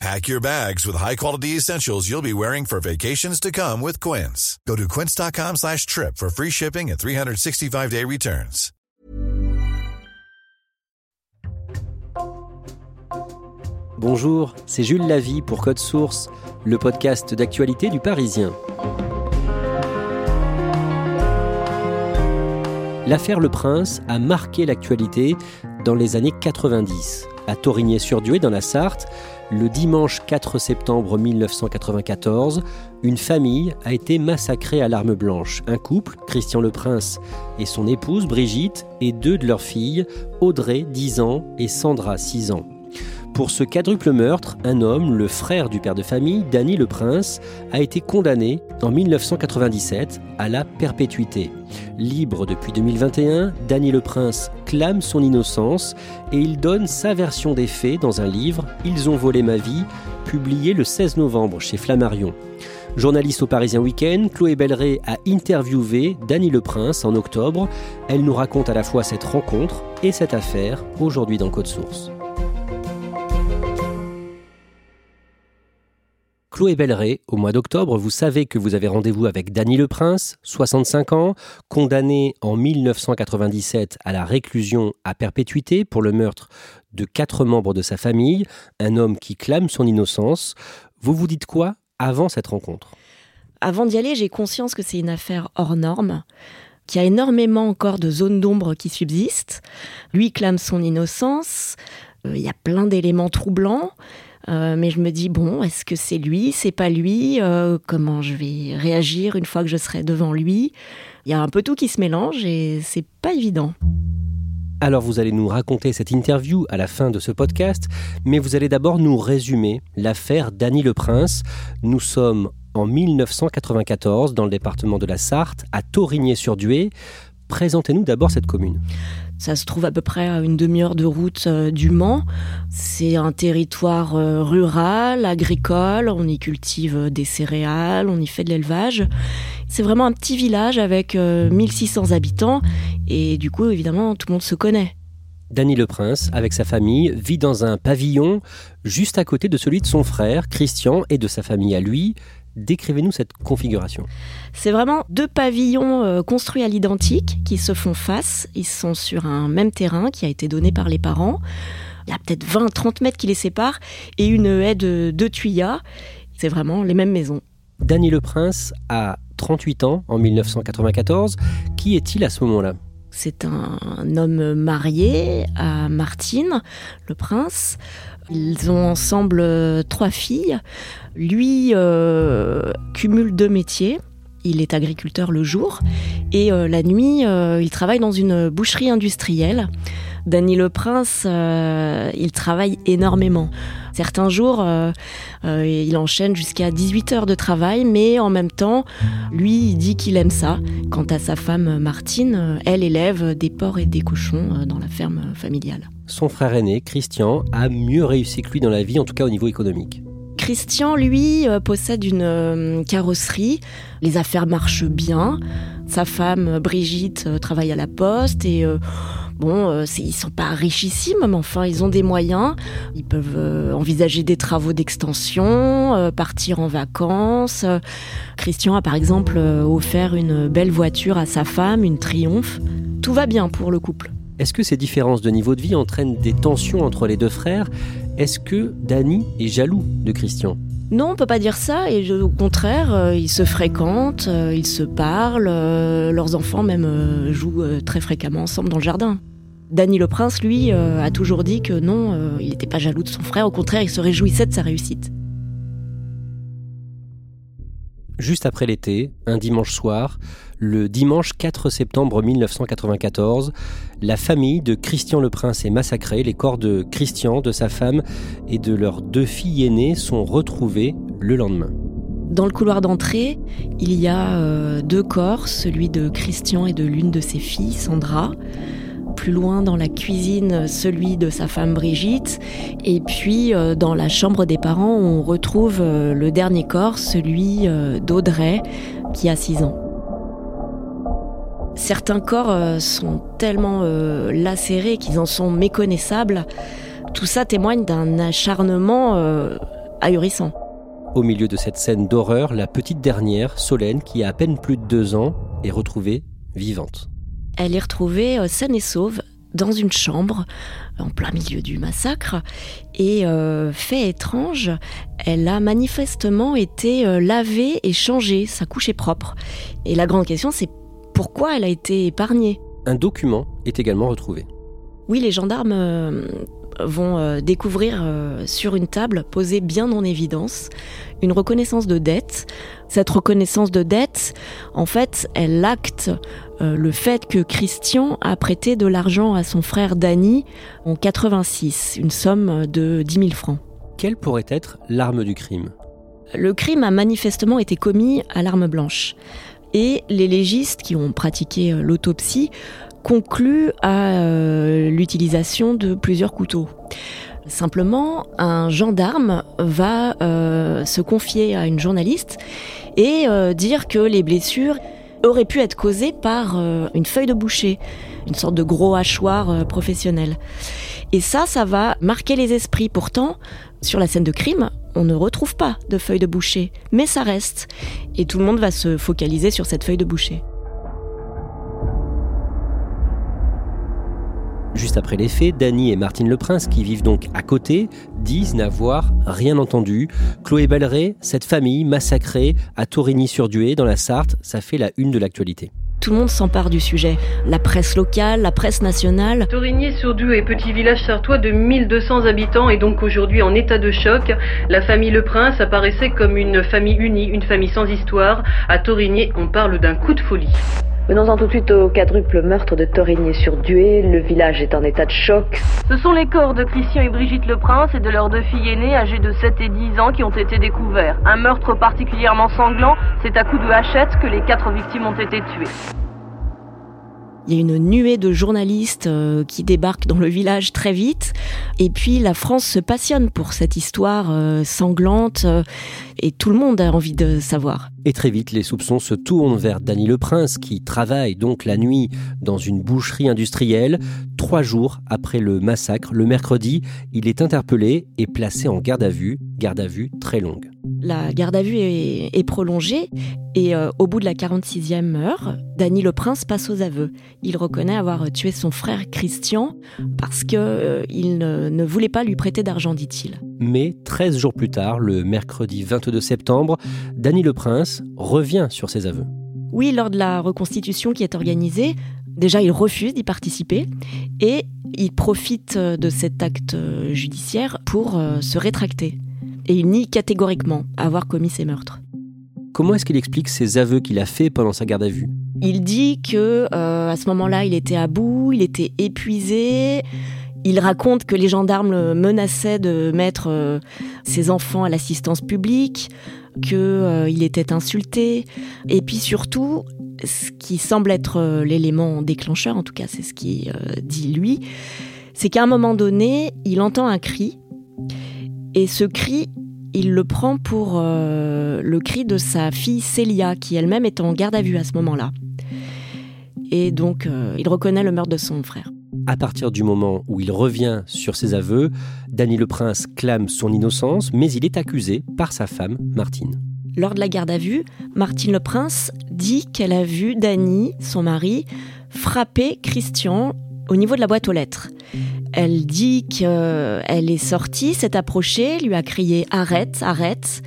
Pack your bags with high-quality essentials you'll be wearing for vacations to come with Quince. Go to quince.com slash trip for free shipping and 365-day returns. Bonjour, c'est Jules Lavie pour Code Source, le podcast d'actualité du Parisien. L'affaire Le Prince a marqué l'actualité dans les années 90. À Torigné-sur-Dieu, dans la Sarthe, le dimanche 4 septembre 1994, une famille a été massacrée à l'arme blanche. Un couple, Christian Le Prince et son épouse Brigitte, et deux de leurs filles, Audrey, 10 ans, et Sandra, 6 ans. Pour ce quadruple meurtre, un homme, le frère du père de famille, Danny Le Prince, a été condamné en 1997 à la perpétuité. Libre depuis 2021, Danny Le Prince clame son innocence et il donne sa version des faits dans un livre, Ils ont volé ma vie, publié le 16 novembre chez Flammarion. Journaliste au Parisien Week-end, Chloé Belleret a interviewé Danny Le Prince en octobre. Elle nous raconte à la fois cette rencontre et cette affaire aujourd'hui dans Code Source. Chloé Belleret, au mois d'octobre, vous savez que vous avez rendez-vous avec Danny Le Prince, 65 ans, condamné en 1997 à la réclusion à perpétuité pour le meurtre de quatre membres de sa famille, un homme qui clame son innocence. Vous vous dites quoi avant cette rencontre? Avant d'y aller, j'ai conscience que c'est une affaire hors norme qu'il y a énormément encore de zones d'ombre qui subsistent. Lui clame son innocence, euh, il y a plein d'éléments troublants. Euh, mais je me dis, bon, est-ce que c'est lui, c'est pas lui euh, Comment je vais réagir une fois que je serai devant lui? Il y a un peu tout qui se mélange et c'est pas évident. Alors vous allez nous raconter cette interview à la fin de ce podcast, mais vous allez d'abord nous résumer l'affaire Dany Le Prince. Nous sommes en 1994 dans le département de la Sarthe, à Torigné-sur-Dué. Présentez-nous d'abord cette commune. Ça se trouve à peu près à une demi-heure de route euh, du Mans. C'est un territoire euh, rural, agricole. On y cultive euh, des céréales, on y fait de l'élevage. C'est vraiment un petit village avec 1600 habitants. Et du coup, évidemment, tout le monde se connaît. Danny Le Prince, avec sa famille, vit dans un pavillon juste à côté de celui de son frère, Christian, et de sa famille à lui. Décrivez-nous cette configuration. C'est vraiment deux pavillons euh, construits à l'identique qui se font face. Ils sont sur un même terrain qui a été donné par les parents. Il y a peut-être 20-30 mètres qui les séparent et une haie de deux tuyas. C'est vraiment les mêmes maisons. Danny Le Prince a 38 ans en 1994. Qui est-il à ce moment-là? C'est un homme marié à Martine, le prince. Ils ont ensemble euh, trois filles. Lui euh, cumule deux métiers. Il est agriculteur le jour et euh, la nuit, il travaille dans une boucherie industrielle. Danny Le Prince, il travaille énormément. Certains jours, il enchaîne jusqu'à 18 heures de travail, mais en même temps, lui, il dit qu'il aime ça. Quant à sa femme Martine, elle élève des porcs et des cochons dans la ferme familiale son frère aîné, Christian, a mieux réussi que lui dans la vie, en tout cas au niveau économique. Christian, lui, euh, possède une euh, carrosserie. Les affaires marchent bien. Sa femme, Brigitte, euh, travaille à la poste et bon, ils sont pas richissimes, mais enfin, ils ont des moyens. Ils peuvent envisager des travaux d'extension, partir en vacances. Christian a par exemple offert une belle voiture à sa femme, une Triumph. Tout va bien pour le couple. Est-ce que ces différences de niveau de vie entraînent des tensions entre les deux frères? Est-ce que Danny est jaloux de Christian? Non, on peut pas dire ça. Et au contraire, euh, ils se fréquentent, euh, ils se parlent. euh, leurs enfants même euh, jouent euh, très fréquemment ensemble dans le jardin. Danny le Prince, lui, euh, a toujours dit que non, euh, il n'était pas jaloux de son frère. Au contraire, il se réjouissait de sa réussite. Juste après l'été, un dimanche soir, le dimanche 4 septembre 1994, la famille de Christian le Prince est massacrée. Les corps de Christian, de sa femme et de leurs deux filles aînées sont retrouvés le lendemain. Dans le couloir d'entrée, il y a euh, deux corps, celui de Christian et de l'une de ses filles, Sandra. Loin dans la cuisine, celui de sa femme Brigitte. Et puis euh, dans la chambre des parents, on retrouve euh, le dernier corps, celui euh, d'Audrey, qui a 6 ans. Certains corps sont tellement lacérés qu'ils en sont méconnaissables. Tout ça témoigne d'un acharnement ahurissant. Au milieu de cette scène d'horreur, la petite dernière, Solène, qui a à peine plus de deux ans, est retrouvée vivante. Elle est retrouvée euh, saine et sauve dans une chambre en plein milieu du massacre. Et euh, fait étrange, elle a manifestement été euh, lavée et changée, sa couche est propre. Et la grande question, c'est pourquoi elle a été épargnée? Un document est également retrouvé. Oui, les gendarmes vont euh, découvrir euh, sur une table posée bien en évidence une reconnaissance de dette. Cette reconnaissance de dette, en fait, elle acte euh, le fait que Christian a prêté de l'argent à son frère Danny en 86, une somme de 10 000 francs. Quelle pourrait être l'arme du crime? Le crime a manifestement été commis à l'arme blanche. Et les légistes qui ont pratiqué l'autopsie concluent à euh, l'utilisation de plusieurs couteaux. Simplement, un gendarme va euh, se confier à une journaliste et euh, dire que les blessures auraient pu être causées par une feuille de boucher, une sorte de gros hachoir professionnel. Et ça, ça va marquer les esprits. Pourtant, sur la scène de crime, on ne retrouve pas de feuille de boucher, mais ça reste. Et tout le monde va se focaliser sur cette feuille de boucher. Juste après les faits, Dany et Martine Le Prince, qui vivent donc à côté, disent n'avoir rien entendu. Chloé Belleret, cette famille massacrée à Torigny-sur-Dué, dans la Sarthe, ça fait la une de l'actualité. Tout le monde s'empare du sujet. La presse locale, la presse nationale. Torigny-sur-Dieu petit village sartois de 1200 habitants est donc aujourd'hui en état de choc. La famille Le Prince apparaissait comme une famille unie, une famille sans histoire. À Torigny, on parle d'un coup de folie. Venons-en tout de suite au quadruple meurtre de Torigny-sur-Dué. Le village est en état de choc. Ce sont les corps de Christian et Brigitte Le Prince et de leurs deux filles aînées âgées de 7 et 10 ans qui ont été découverts. Un meurtre particulièrement sanglant, c'est à coups de hachette que les quatre victimes ont été tuées. Il y a une nuée de journalistes euh, qui débarquent dans le village très vite. Et puis la France se passionne pour cette histoire euh, sanglante euh, et tout le monde a envie de savoir. Et très vite, les soupçons se tournent vers Dany Le Prince, qui travaille donc la nuit dans une boucherie industrielle. Trois jours après le massacre, le mercredi, il est interpellé et placé en garde à vue, garde à vue très longue. La garde à vue est, est prolongée et euh, au bout de la 46e heure, Dany Le Prince passe aux aveux. Il reconnaît avoir tué son frère Christian parce que euh, ne, ne voulait pas lui prêter d'argent, dit-il. Mais 13 jours plus tard, le mercredi 22 septembre, Dany Le Prince revient sur ses aveux. Oui, lors de la reconstitution qui est organisée, déjà il refuse d'y participer et il profite euh, de cet acte euh, judiciaire pour euh, se rétracter. Et il nie catégoriquement avoir commis ces meurtres. Comment est-ce qu'il explique ces aveux qu'il a faits pendant sa garde à vue? Il dit que euh, à ce moment-là, il était à bout, il était épuisé. Il raconte que les gendarmes menaçaient de mettre euh, ses enfants à l'assistance publique, que euh, était insulté, et puis surtout, ce qui semble être euh, l'élément déclencheur, en tout cas c'est ce qu'il euh, dit lui, c'est qu'à un moment donné, il entend un cri, et ce cri, il le prend pour le cri de sa fille Célia, qui elle-même est en garde à vue à ce moment-là. Et donc, il reconnaît le meurtre de son frère. À partir du moment où il revient sur ses aveux, Dany Le Prince clame son innocence, mais il est accusé par sa femme, Martine. Lors de la garde à vue, Martine Le Prince dit qu'elle a vu Dany, son mari, frapper Christian au niveau de la boîte aux lettres. Elle dit qu'elle est sortie, s'est approchée, lui a crié arrête, arrête,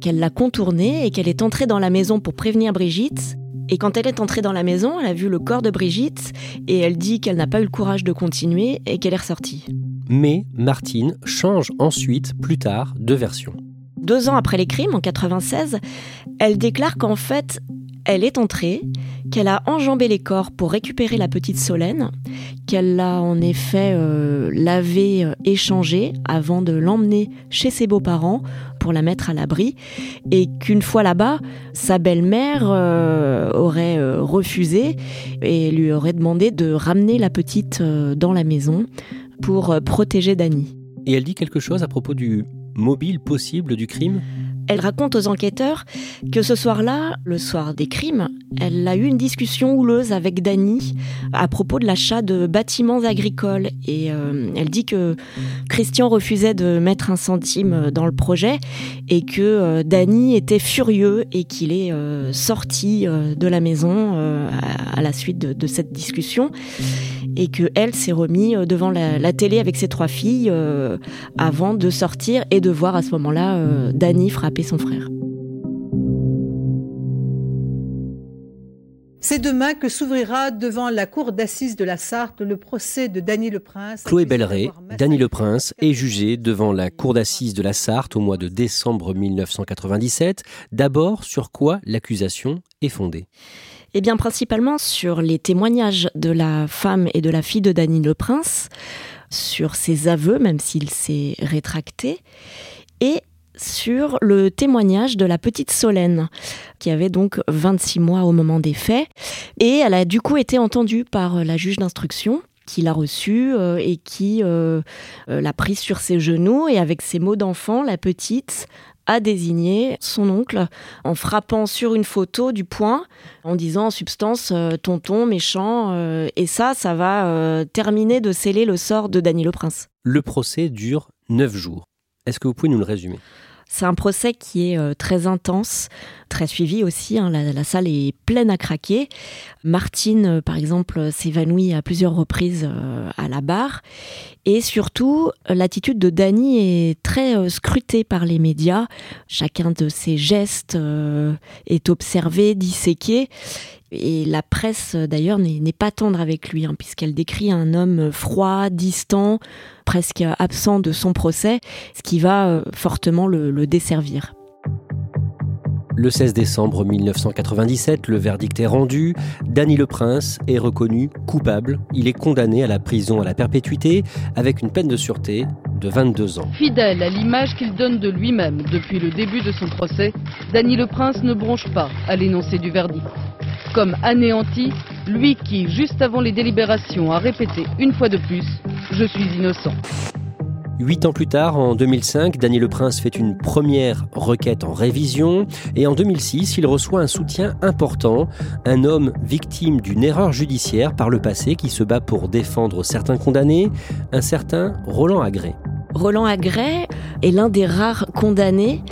qu'elle l'a contournée et qu'elle est entrée dans la maison pour prévenir Brigitte. Et quand elle est entrée dans la maison, elle a vu le corps de Brigitte et elle dit qu'elle n'a pas eu le courage de continuer et qu'elle est ressortie. Mais Martine change ensuite, plus tard, de version. Deux ans après les crimes, en 96, elle déclare qu'en fait, elle est entrée, qu'elle a enjambé les corps pour récupérer la petite Solène, qu'elle l'a en effet euh, lavé, euh, échangé avant de l'emmener chez ses beaux-parents pour la mettre à l'abri, et qu'une fois là-bas, sa belle-mère euh, aurait refusé et lui aurait demandé de ramener la petite dans la maison pour protéger Dany. Et elle dit quelque chose à propos du mobile possible du crime? Elle raconte aux enquêteurs que ce soir-là, le soir des crimes, elle a eu une discussion houleuse avec Dany à propos de l'achat de bâtiments agricoles. Et euh, elle dit que Christian refusait de mettre un centime dans le projet et que euh, Dany était furieux et qu'il est euh, sorti de la maison à, la suite de, cette discussion et que elle s'est remis devant la, la, télé avec ses trois filles avant de sortir et de voir à ce moment-là Dany frapper son frère. C'est demain que s'ouvrira devant la cour d'assises de la Sarthe le procès de Dany Le Prince. Chloé Belleret, Dany Le Prince est jugé devant la cour d'assises de la Sarthe au mois de décembre 1997. D'abord, sur quoi l'accusation est fondée? Eh bien, principalement sur les témoignages de la femme et de la fille de Dany Le Prince, sur ses aveux, même s'il s'est rétracté, et sur le témoignage de la petite Solène, qui avait donc 26 mois au moment des faits. Et elle a du coup été entendue par la juge d'instruction qui l'a reçue euh, et qui euh, euh, l'a prise sur ses genoux et avec ses mots d'enfant, la petite a désigné son oncle en frappant sur une photo du poing en disant en substance tonton méchant et ça ça va terminer de sceller le sort de Dany le Prince. Le procès dure neuf jours. Est-ce que vous pouvez nous le résumer? C'est un procès qui est euh, très intense, très suivi aussi. Hein. La, salle est pleine à craquer. Martine, euh, par exemple, s'évanouit à plusieurs reprises euh, à la barre. Et surtout, l'attitude de Dany est très scrutée par les médias. Chacun de ses gestes est observé, disséqué. Et la presse, d'ailleurs, n'est pas tendre avec lui, hein, puisqu'elle décrit un homme froid, distant, presque absent de son procès, ce qui va euh, fortement le, desservir. Le 16 décembre 1997, le verdict est rendu. Danny Le Prince est reconnu coupable. Il est condamné à la prison à la perpétuité avec une peine de sûreté de 22 ans. Fidèle à l'image qu'il donne de lui-même depuis le début de son procès, Danny Le Prince ne bronche pas à l'énoncé du verdict comme anéanti, lui qui, juste avant les délibérations, a répété une fois de plus « Je suis innocent ». Huit ans plus tard, en 2005, Daniel Le Prince fait une première requête en révision et en 2006, il reçoit un soutien important, un homme victime d'une erreur judiciaire par le passé qui se bat pour défendre certains condamnés, un certain Roland Agré. Roland Agré est l'un des rares condamnés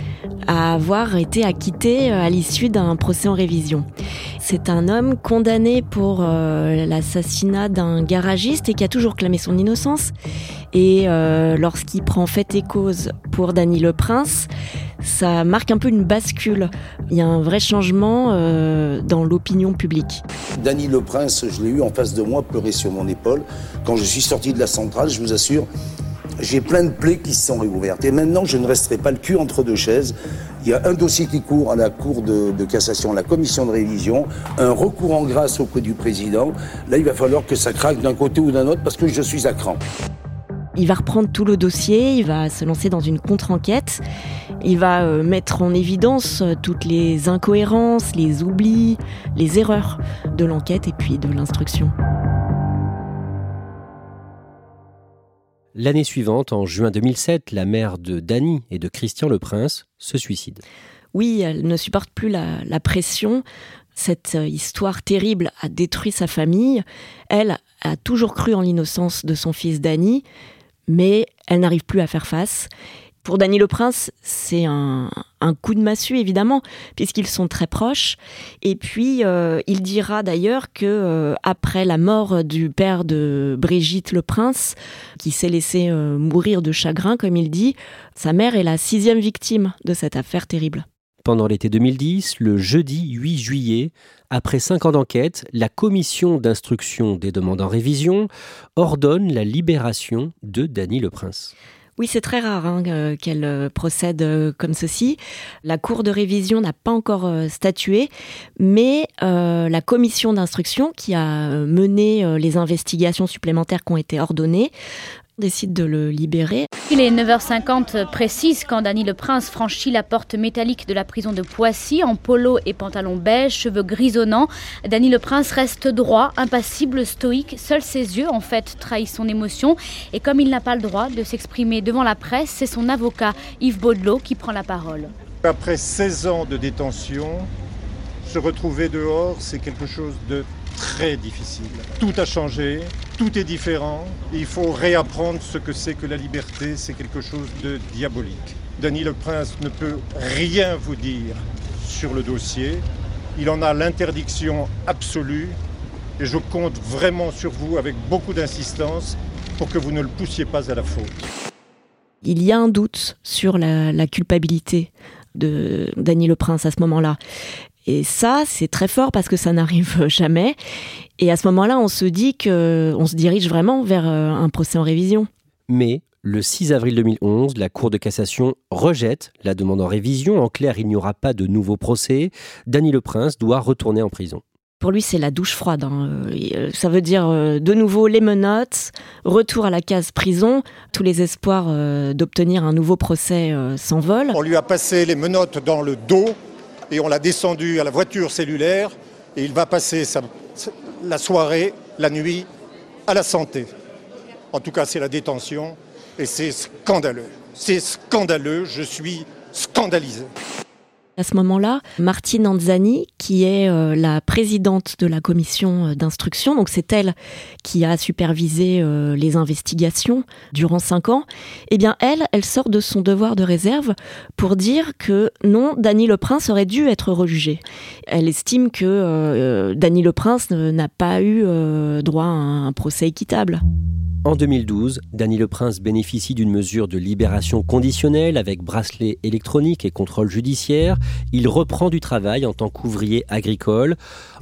à avoir été acquitté à l'issue d'un procès en révision. C'est un homme condamné pour euh, l'assassinat d'un garagiste et qui a toujours clamé son innocence. Et euh, lorsqu'il prend fait et cause pour Dany Le Prince, ça marque un peu une bascule. Il y a un vrai changement euh, dans l'opinion publique. Dany Le Prince, je l'ai eu en face de moi, pleurer sur mon épaule. Quand je suis sorti de la centrale, je vous assure, j'ai plein de plaies qui se sont réouvertes. Et maintenant, je ne resterai pas le cul entre deux chaises. Il y a un dossier qui court à la Cour de, cassation, la commission de révision, un recours en grâce auprès du président. Là, il va falloir que ça craque d'un côté ou d'un autre parce que je suis à cran. Il va reprendre tout le dossier, il va se lancer dans une contre-enquête, il va euh, mettre en évidence euh, toutes les incohérences, les oublis, les erreurs de l'enquête et puis de l'instruction. L'année suivante, en juin 2007, la mère de Dany et de Christian le Prince se suicide. Oui, elle ne supporte plus la, pression. Cette euh, histoire terrible a détruit sa famille. Elle a toujours cru en l'innocence de son fils Dany, mais elle n'arrive plus à faire face. Pour Dany le Prince, c'est un, coup de massue, évidemment, puisqu'ils sont très proches. Et puis, euh, il dira d'ailleurs que euh, après la mort du père de Brigitte le Prince, qui s'est laissé euh, mourir de chagrin, comme il dit, sa mère est la sixième victime de cette affaire terrible. Pendant l'été 2010, le jeudi 8 juillet, après cinq ans d'enquête, la commission d'instruction des demandes en révision ordonne la libération de Dany le Prince. Oui, c'est très rare hein, euh, qu'elle euh, procède euh, comme ceci. La Cour de révision n'a pas encore statué, mais la commission d'instruction qui a mené les investigations supplémentaires qui ont été ordonnées décide de le libérer. Il est 9h50 précise quand Dany le Prince franchit la porte métallique de la prison de Poissy en polo et pantalon beige, cheveux grisonnants. Dany le Prince reste droit, impassible, stoïque. Seuls ses yeux, en fait, trahissent son émotion. Et comme il n'a pas le droit de s'exprimer devant la presse, c'est son avocat Yves Baudelot qui prend la parole. Après 16 ans de détention, se retrouver dehors, c'est quelque chose de très difficile. Tout a changé, tout est différent. il faut réapprendre ce que c'est que la liberté. C'est quelque chose de diabolique. Dany le Prince ne peut rien vous dire sur le dossier. Il en a l'interdiction absolue. Et je compte vraiment sur vous avec beaucoup d'insistance pour que vous ne le poussiez pas à la faute. Il y a un doute sur la, la culpabilité de Dany le Prince à ce moment-là. Et ça, c'est très fort parce que ça n'arrive jamais. Et à ce moment-là, on se dit que on se dirige vraiment vers euh, un procès en révision. Mais le 6 avril 2011, la Cour de cassation rejette la demande en révision. En clair, il n'y aura pas de nouveau procès. Dany Le Prince doit retourner en prison. Pour lui, c'est la douche froide. Hein. Euh, ça veut dire euh, de nouveau les menottes, retour à la case prison. Tous les espoirs d'obtenir un nouveau procès s'envolent. On lui a passé les menottes dans le dos et on l'a descendu à la voiture cellulaire et il va passer la soirée, la nuit, à la santé. En tout cas, c'est la détention et c'est scandaleux. C'est scandaleux, je suis scandalisé. À ce moment-là, Martine Anzani, qui est euh, la présidente de la commission euh, d'instruction, donc c'est elle qui a supervisé euh, les investigations durant cinq ans, eh bien elle, elle sort de son devoir de réserve pour dire que non, Dany Le Prince aurait dû être rejugé. Elle estime que Dany Le Prince n'a pas eu droit à un procès équitable. En 2012, Dany Le Prince bénéficie d'une mesure de libération conditionnelle avec bracelet électronique et contrôle judiciaire. Il reprend du travail en tant qu'ouvrier agricole.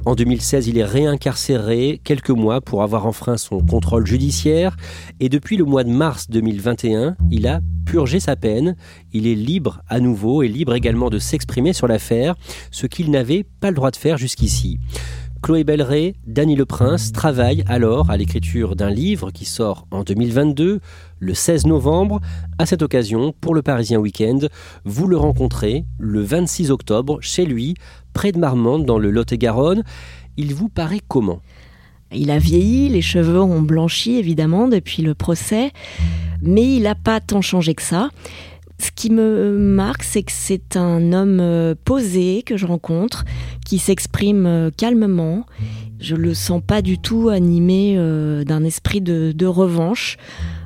En 2016, il est réincarcéré quelques mois pour avoir enfreint son contrôle judiciaire. Et depuis le mois de mars 2021, il a purgé sa peine. Il est libre à nouveau et libre également de s'exprimer sur l'affaire, ce qu'il n'avait pas le droit de faire jusqu'ici. Chloé Belleret, Dany Le Prince travaillent alors à l'écriture d'un livre qui sort en 2022, le 16 novembre. À cette occasion, pour le Parisien Week-end, vous le rencontrez le 26 octobre chez lui, près de Marmande, dans le Lot-et-Garonne. Il vous paraît comment? Il a vieilli, les cheveux ont blanchi évidemment depuis le procès, mais il n'a pas tant changé que ça. Ce qui me marque, c'est que c'est un homme euh, posé que je rencontre, qui s'exprime euh, calmement. Je le sens pas du tout animé euh, d'un esprit de, revanche.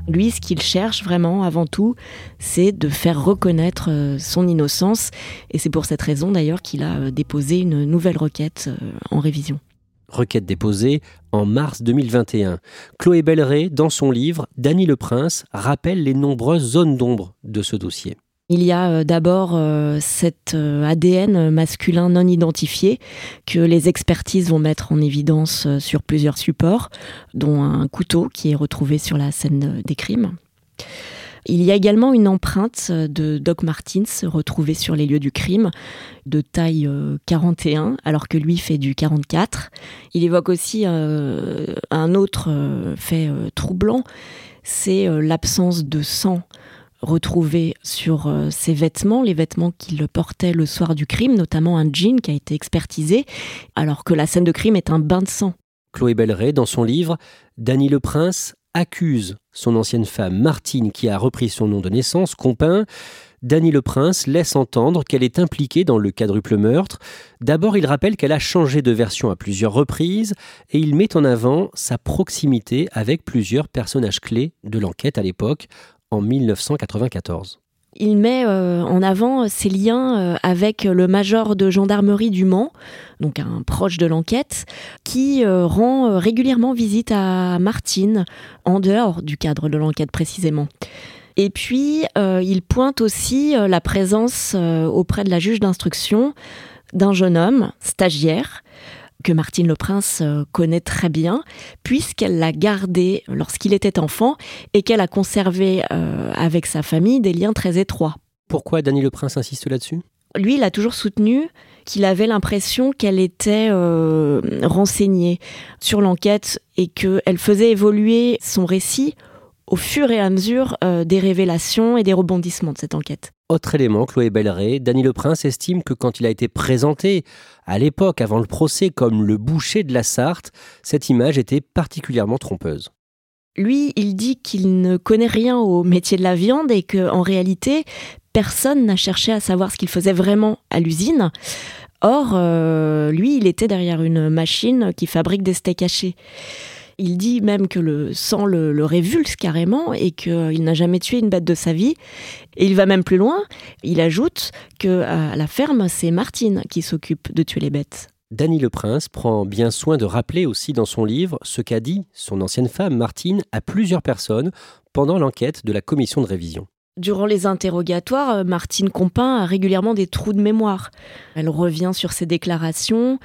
Lui, ce qu'il cherche vraiment, avant tout, c'est de faire reconnaître son innocence. Et c'est pour cette raison d'ailleurs qu'il a déposé une nouvelle requête en révision requête déposée en mars 2021. Chloé Belleret, dans son livre, Dany le Prince rappelle les nombreuses zones d'ombre de ce dossier. Il y a euh, d'abord euh, cet euh, ADN masculin non identifié que les expertises vont mettre en évidence sur plusieurs supports, dont un couteau qui est retrouvé sur la scène des crimes. Il y a également une empreinte de Doc Martins retrouvée sur les lieux du crime, de taille 41, euh, alors que lui fait du 44. Il évoque aussi euh, un autre euh, fait troublant, c'est l'absence de sang retrouvé sur ses vêtements, les vêtements qu'il portait le soir du crime, notamment un jean qui a été expertisé, alors que la scène de crime est un bain de sang. Chloé Belleret, dans son livre, Dany le Prince accuse son ancienne femme Martine, qui a repris son nom de naissance, Compin. Dany le Prince laisse entendre qu'elle est impliquée dans le quadruple meurtre. D'abord, il rappelle qu'elle a changé de version à plusieurs reprises et il met en avant sa proximité avec plusieurs personnages clés de l'enquête à l'époque, en 1994. Il met euh, en avant ses liens euh, avec le major de gendarmerie du Mans, donc un proche de l'enquête, qui euh, rend régulièrement visite à Martine, en dehors du cadre de l'enquête précisément. Et puis, il pointe aussi la présence auprès de la juge d'instruction d'un jeune homme, stagiaire, que Martine Le Prince connaît très bien, puisqu'elle l'a gardé lorsqu'il était enfant et qu'elle a conservé avec sa famille des liens très étroits. Pourquoi Dany Le Prince insiste là-dessus? Lui, il a toujours soutenu qu'il avait l'impression qu'elle était euh, renseignée sur l'enquête et qu'elle faisait évoluer son récit au fur et à mesure euh, des révélations et des rebondissements de cette enquête. Autre élément, Chloé Belleret, Dany Le Prince estime que quand il a été présenté à l'époque, avant le procès, comme le boucher de la Sarthe, cette image était particulièrement trompeuse. Lui, il dit qu'il ne connaît rien au métier de la viande et qu'en réalité, personne n'a cherché à savoir ce qu'il faisait vraiment à l'usine. Or, euh, lui, il était derrière une machine qui fabrique des steaks hachés. Il dit même que le sang le, révulse carrément et qu'il n'a jamais tué une bête de sa vie. Et il va même plus loin. Il ajoute que à la ferme, c'est Martine qui s'occupe de tuer les bêtes. Dany Le Prince prend bien soin de rappeler aussi dans son livre ce qu'a dit son ancienne femme Martine à plusieurs personnes pendant l'enquête de la commission de révision. Durant les interrogatoires, euh, Martine Compin a régulièrement des trous de mémoire. Elle revient sur ses déclarations.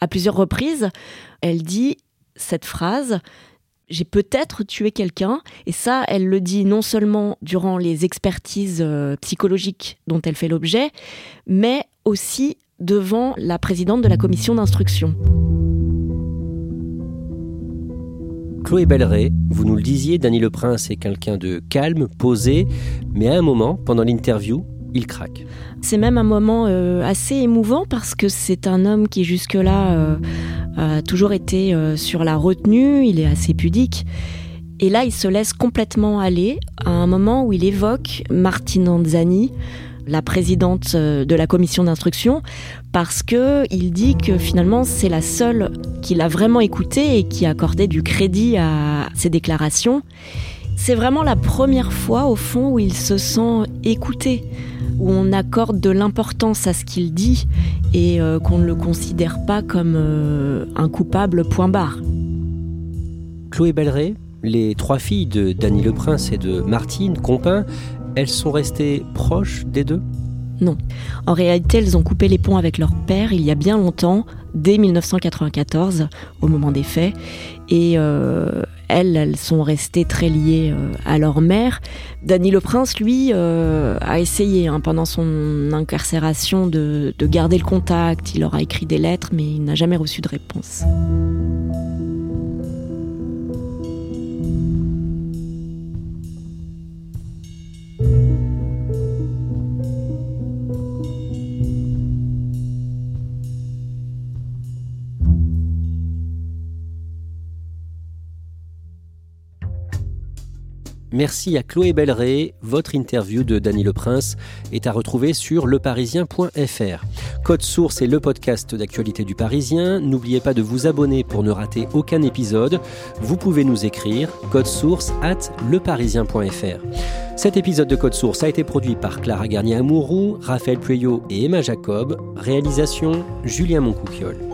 À plusieurs reprises, elle dit cette phrase j'ai peut-être tué quelqu'un. Et ça, elle le dit non seulement durant les expertises euh, psychologiques dont elle fait l'objet, mais aussi devant la présidente de la commission d'instruction. Chloé Belleret, vous nous le disiez, Dany Le Prince est quelqu'un de calme, posé, mais à un moment, pendant l'interview, il craque. C'est même un moment euh, assez émouvant parce que c'est un homme qui jusque-là euh, a toujours été euh, sur la retenue, il est assez pudique. Et là, il se laisse complètement aller à un moment où il évoque Martine Anzani, la présidente de la commission d'instruction, parce que il dit que finalement c'est la seule qu'il a vraiment écoutée et qui accordait du crédit à ses déclarations. C'est vraiment la première fois au fond où il se sent écouté, où on accorde de l'importance à ce qu'il dit et euh, qu'on ne le considère pas comme euh, un coupable point barre. Chloé Belleret, les trois filles de Dany Le Prince et de Martine Compin, elles sont restées proches des deux? Non. En réalité, elles ont coupé les ponts avec leur père il y a bien longtemps, dès 1994, au moment des faits. Et euh, elles, elles sont restées très liées euh, à leur mère. Danny le Prince, lui, euh, a essayé hein, pendant son incarcération de, de garder le contact. Il leur a écrit des lettres, mais il n'a jamais reçu de réponse. Merci à Chloé Belleret. Votre interview de Dany Le Prince est à retrouver sur leparisien.fr. Code Source est le podcast d'actualité du Parisien. N'oubliez pas de vous abonner pour ne rater aucun épisode. Vous pouvez nous écrire code source at leparisien.fr. Cet épisode de Code Source a été produit par Clara Garnier-Amouroux, Raphaël Pueyo et Emma Jacob. Réalisation Julien Moncouquiole.